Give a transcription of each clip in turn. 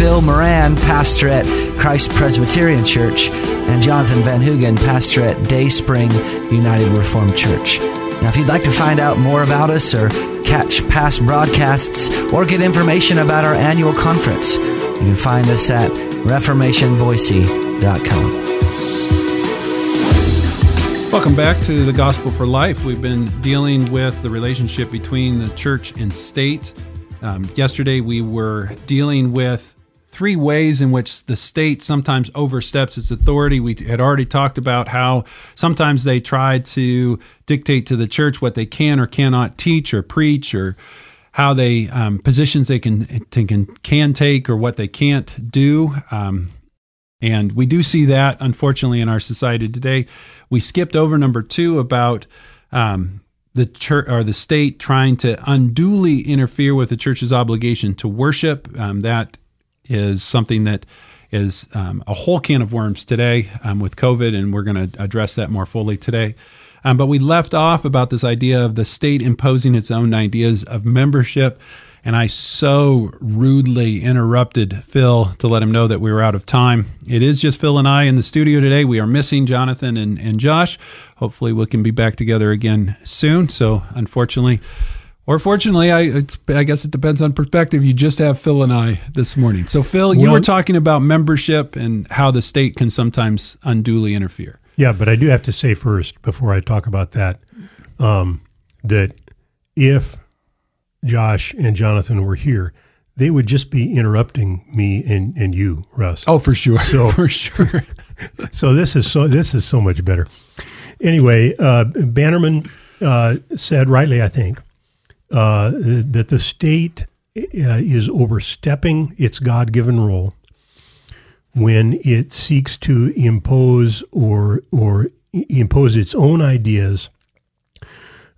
Phil Moran, pastor at Christ Presbyterian Church, and Jonathan Van Hugen, pastor at Day Spring United Reformed Church. Now, if you'd like to find out more about us or catch past broadcasts or get information about our annual conference, you can find us at reformationboise.com. Welcome back to the Gospel for Life. We've been dealing with the relationship between the church and state. Um, yesterday, we were dealing with three ways in which the state sometimes oversteps its authority. We had already talked about how sometimes they try to dictate to the church what they can or cannot teach or preach or how they um, positions they can, can can take or what they can't do. Um, and we do see that, unfortunately, in our society today. We skipped over number two about um, the church or the state trying to unduly interfere with the church's obligation to worship. Um, that is something that is um, a whole can of worms today um, with COVID, and we're going to address that more fully today. Um, but we left off about this idea of the state imposing its own ideas of membership and I so rudely interrupted Phil to let him know that we were out of time. It is just Phil and I in the studio today. We are missing Jonathan and, and Josh. Hopefully, we can be back together again soon. So, unfortunately, or fortunately, I, I guess it depends on perspective. You just have Phil and I this morning. So, Phil, you were talking about membership and how the state can sometimes unduly interfere. Yeah, but I do have to say first, before I talk about that, um, that if Josh and Jonathan were here, they would just be interrupting me and, and you, Russ. Oh, for sure. So, for sure. so this is so this is so much better. Anyway, uh, Bannerman uh, said rightly, I think, uh, that the state uh, is overstepping its God-given role when it seeks to impose or or impose its own ideas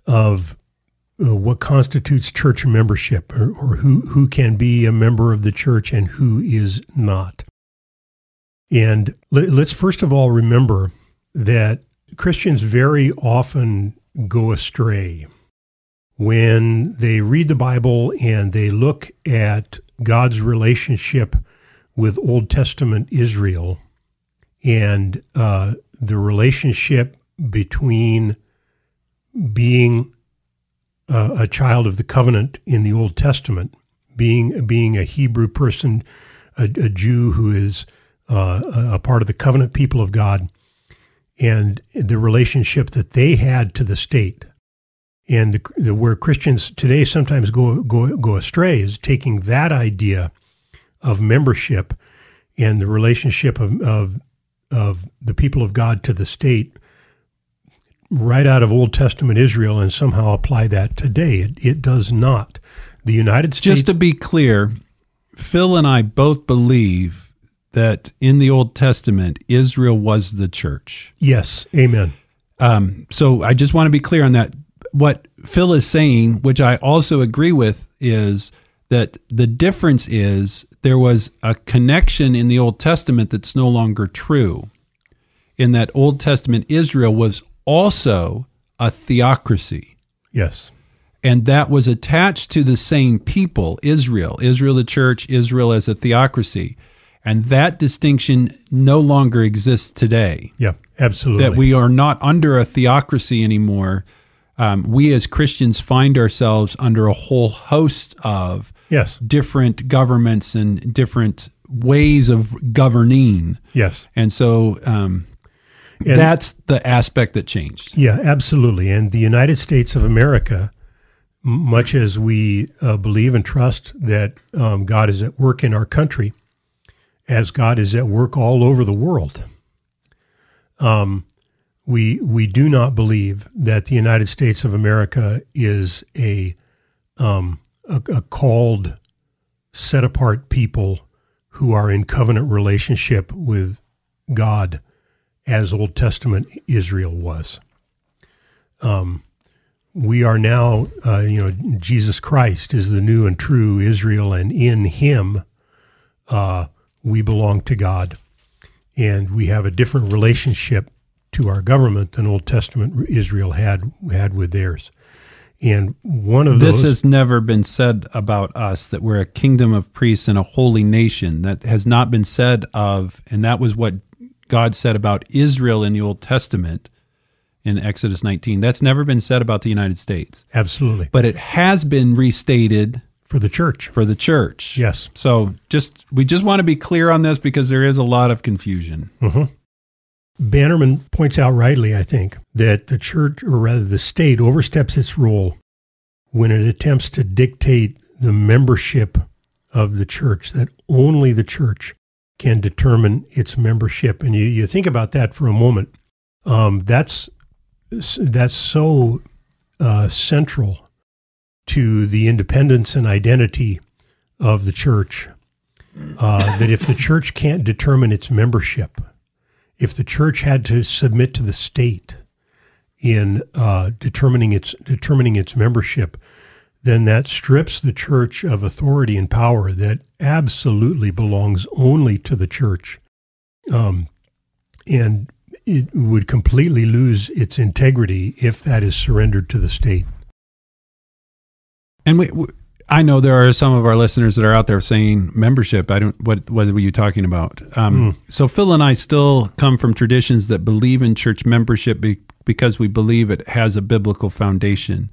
of uh, what constitutes church membership or, or who, who can be a member of the church and who is not. And let, let's first of all remember that Christians very often go astray when they read the Bible and they look at God's relationship with Old Testament Israel and uh, the relationship between being uh, a child of the covenant in the Old Testament, being being a Hebrew person, a, a Jew who is uh, a part of the covenant people of God, and the relationship that they had to the state, and the, the, where Christians today sometimes go go go astray is taking that idea of membership and the relationship of, of of the people of God to the state right out of Old Testament Israel and somehow apply that today. It, it does not. The United States. Just to be clear, Phil and I both believe that in the Old Testament, Israel was the church. Yes. Amen. Um, so I just want to be clear on that. What Phil is saying, which I also agree with, is that the difference is there was a connection in the Old Testament that's no longer true. In that Old Testament Israel was also a theocracy. Yes. And that was attached to the same people, Israel, Israel the church, Israel as a theocracy. And that distinction no longer exists today. Yeah, absolutely. That we are not under a theocracy anymore. Um, we as Christians find ourselves under a whole host of yes. different governments and different ways of governing. Yes. And so um, and That's the aspect that changed. Yeah, absolutely. And the United States of America, much as we uh, believe and trust that um, God is at work in our country, as God is at work all over the world, um, we we do not believe that the United States of America is a um, a, a called, set apart people who are in covenant relationship with God as Old Testament Israel was. Um, we are now, uh, you know, Jesus Christ is the new and true Israel, and in Him uh, we belong to God, and we have a different relationship to our government than Old Testament Israel had had with theirs. And one of this those, has never been said about us that we're a kingdom of priests and a holy nation. That has not been said of, and that was what God said about Israel in the Old Testament in Exodus 19. That's never been said about the United States. absolutely But it has been restated for the church. for the church. Yes. So just we just want to be clear on this because there is a lot of confusion. Mm-hmm. Bannerman points out rightly, I think, that the church, or rather the state, oversteps its role when it attempts to dictate the membership of the church, that only the church can determine its membership. And you, you think about that for a moment. Um, that's, that's so uh, central to the independence and identity of the church uh, that if the church can't determine its membership, if the church had to submit to the state in uh, determining its determining its membership, then that strips the church of authority and power that absolutely belongs only to the church, um, and it would completely lose its integrity if that is surrendered to the state. And we, I know there are some of our listeners that are out there saying membership. I don't. What what were you talking about? Um, So Phil and I still come from traditions that believe in church membership be, because we believe it has a biblical foundation.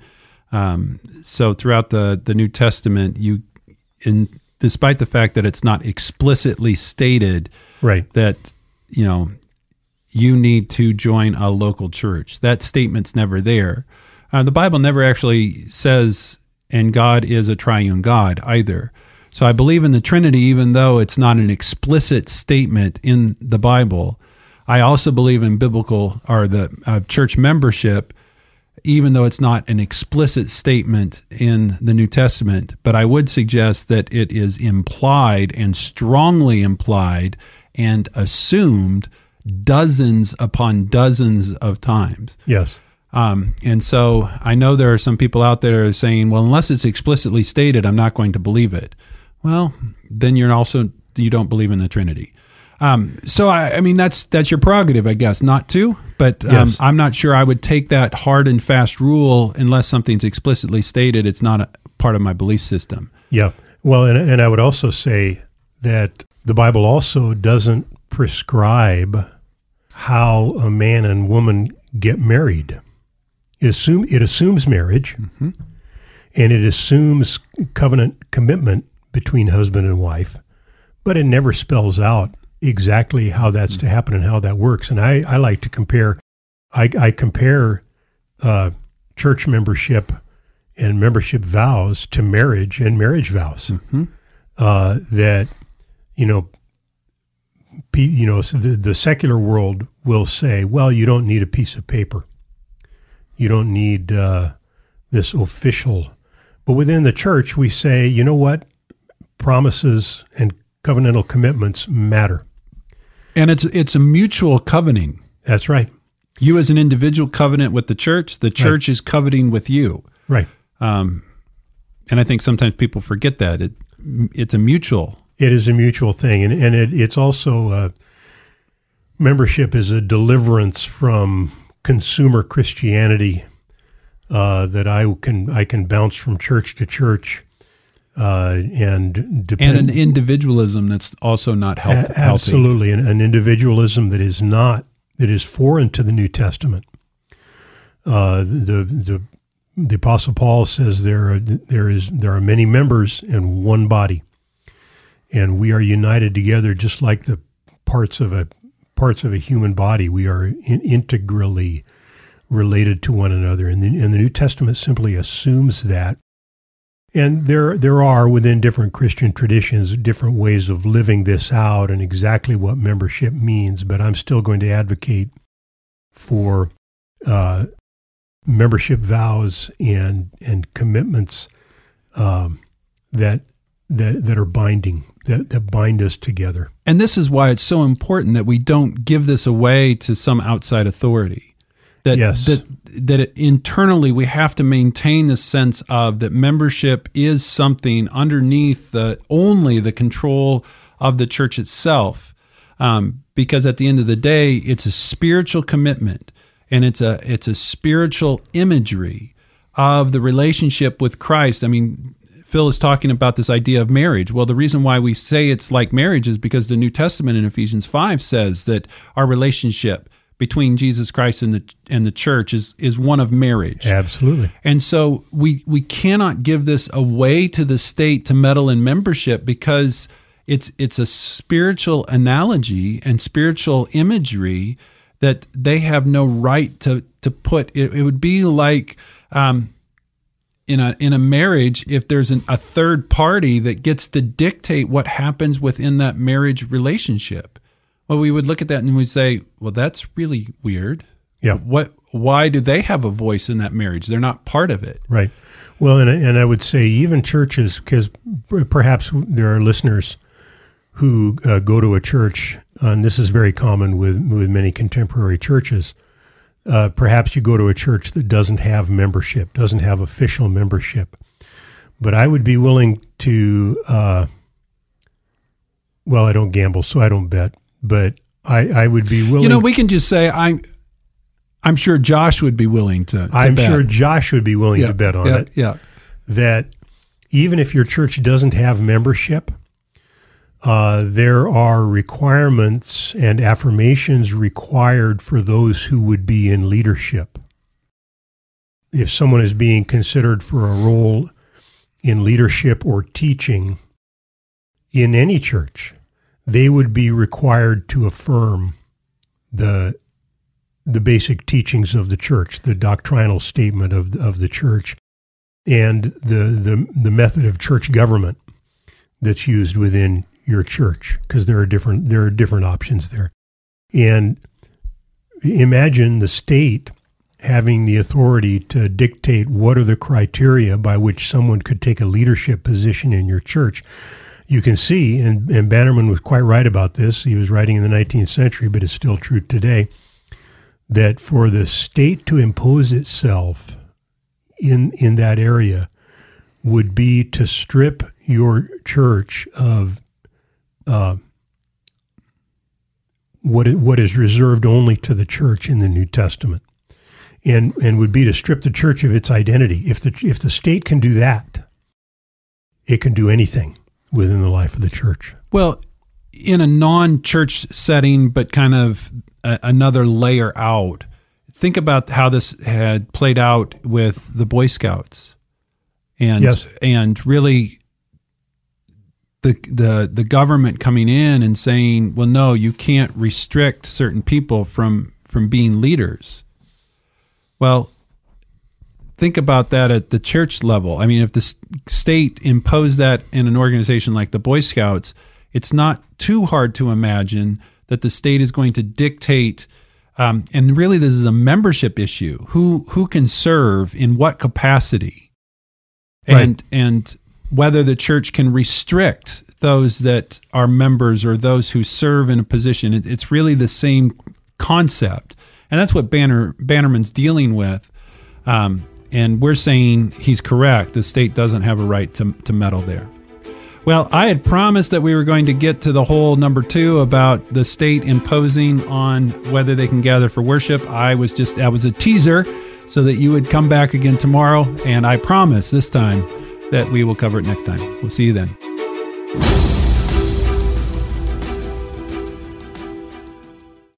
Um, so throughout the the New Testament, you, in despite the fact that it's not explicitly stated Right. that you know you need to join a local church. That statement's never there. Uh, the Bible never actually says, and God is a triune God either. So I believe in the Trinity, even though it's not an explicit statement in the Bible. I also believe in biblical or the uh, church membership, even though it's not an explicit statement in the New Testament. But I would suggest that it is implied and strongly implied and assumed dozens upon dozens of times. Yes. Um, and so I know there are some people out there saying, well, unless it's explicitly stated, I'm not going to believe it. Well, then you're also you don't believe in the Trinity. Um, so I, I mean that's that's your prerogative, I guess, not to. But um, Yes. I'm not sure I would take that hard and fast rule unless something's explicitly stated. It's not a part of my belief system. Yeah. Well, and, and I would also say that the Bible also doesn't prescribe how a man and woman get married. It assume it assumes marriage, and it assumes covenant commitment between husband and wife, but it never spells out exactly how that's to happen and how that works. And I, I like to compare. I, I compare uh, church membership and membership vows to marriage and marriage vows. Uh, that you know, you know, so the, the secular world will say, well, you don't need a piece of paper, you don't need uh, this official. But within the church, we say, you know what, promises and covenantal commitments matter. And it's it's a mutual covenanting. That's right. You as an individual covenant with the church, the church is coveting with you. Right. Um, and I think sometimes people forget that it it's a mutual. It is a mutual thing, and and it, it's also uh, membership is a deliverance from consumer Christianity uh, that I can I can bounce from church to church uh, and depend and an individualism that's also not a- health, healthy. absolutely an, an individualism that is not that is foreign to the New Testament. Uh, the the the Apostle Paul says there are, there is there are many members in one body, and we are united together just like the parts of a parts of a human body. We are in, integrally related to one another, and the, and the New Testament simply assumes that. And there there are within different Christian traditions different ways of living this out and exactly what membership means. But I'm still going to advocate for uh, membership vows and and commitments um, that that that are binding that that bind us together. And this is why it's so important that we don't give this away to some outside authority. That Yes. that that it, internally we have to maintain the sense of that membership is something underneath the only the control of the church itself. Um, because at the end of the day, it's a spiritual commitment and it's a it's a spiritual imagery of the relationship with Christ. I mean, Phil is talking about this idea of marriage. Well, the reason why we say it's like marriage is because the New Testament in Ephesians 5 says that our relationship between Jesus Christ and the and the church is is one of marriage. Absolutely. And so we we cannot give this away to the state to meddle in membership because it's it's a spiritual analogy and spiritual imagery that they have no right to to put. It, it would be like um, in a in a marriage if there's an, a third party that gets to dictate what happens within that marriage relationship. Well, we would look at that and we'd say, well, that's really weird. Yeah. What? Why do they have a voice in that marriage? They're not part of it. Right. Well, and and I would say even churches, because perhaps there are listeners who uh, go to a church, and this is very common with with many contemporary churches. Uh, perhaps you go to a church that doesn't have membership, doesn't have official membership, but I would be willing to. Uh, well, I don't gamble, so I don't bet, but I, I would be willing. You know, we can just say I'm. I'm sure Josh would be willing to. to I'm bet. sure Josh would be willing Yeah, to bet on yeah, it. Yeah. that even if your church doesn't have membership, uh, there are requirements and affirmations required for those who would be in leadership. If someone is being considered for a role in leadership or teaching in any church, they would be required to affirm the the basic teachings of the church, the doctrinal statement of of the church, and the the the method of church government that's used within your church because there are different there are different options there. And imagine the state having the authority to dictate what are the criteria by which someone could take a leadership position in your church. You can see and, and bannerman was quite right about this he was writing in the 19th century but it's still true today that for the state to impose itself in in that area would be to strip your church of uh, what it, what is reserved only to the church in the New Testament, and and would be to strip the church of its identity. If the if the state can do that, it can do anything within the life of the church. Well, in a non-church setting, but kind of a, another layer out. Think about how this had played out with the Boy Scouts, and Yes. and really the the the government coming in and saying, "Well, no, you can't restrict certain people from from being leaders." Well, think about that at the church level. I mean, if the state imposed that in an organization like the Boy Scouts, it's not too hard to imagine that the state is going to dictate. Um, and really, this is a membership issue. Who who can serve in what capacity, and and whether the church can restrict those that are members or those who serve in a position. It, it's really the same concept, and that's what Banner Bannerman's dealing with. Um, and we're saying he's correct. The state doesn't have a right to, to meddle there. Well, I had promised that we were going to get to the whole number two about the state imposing on whether they can gather for worship. I was just, that was a teaser so that you would come back again tomorrow. And I promise this time that we will cover it next time. We'll see you then.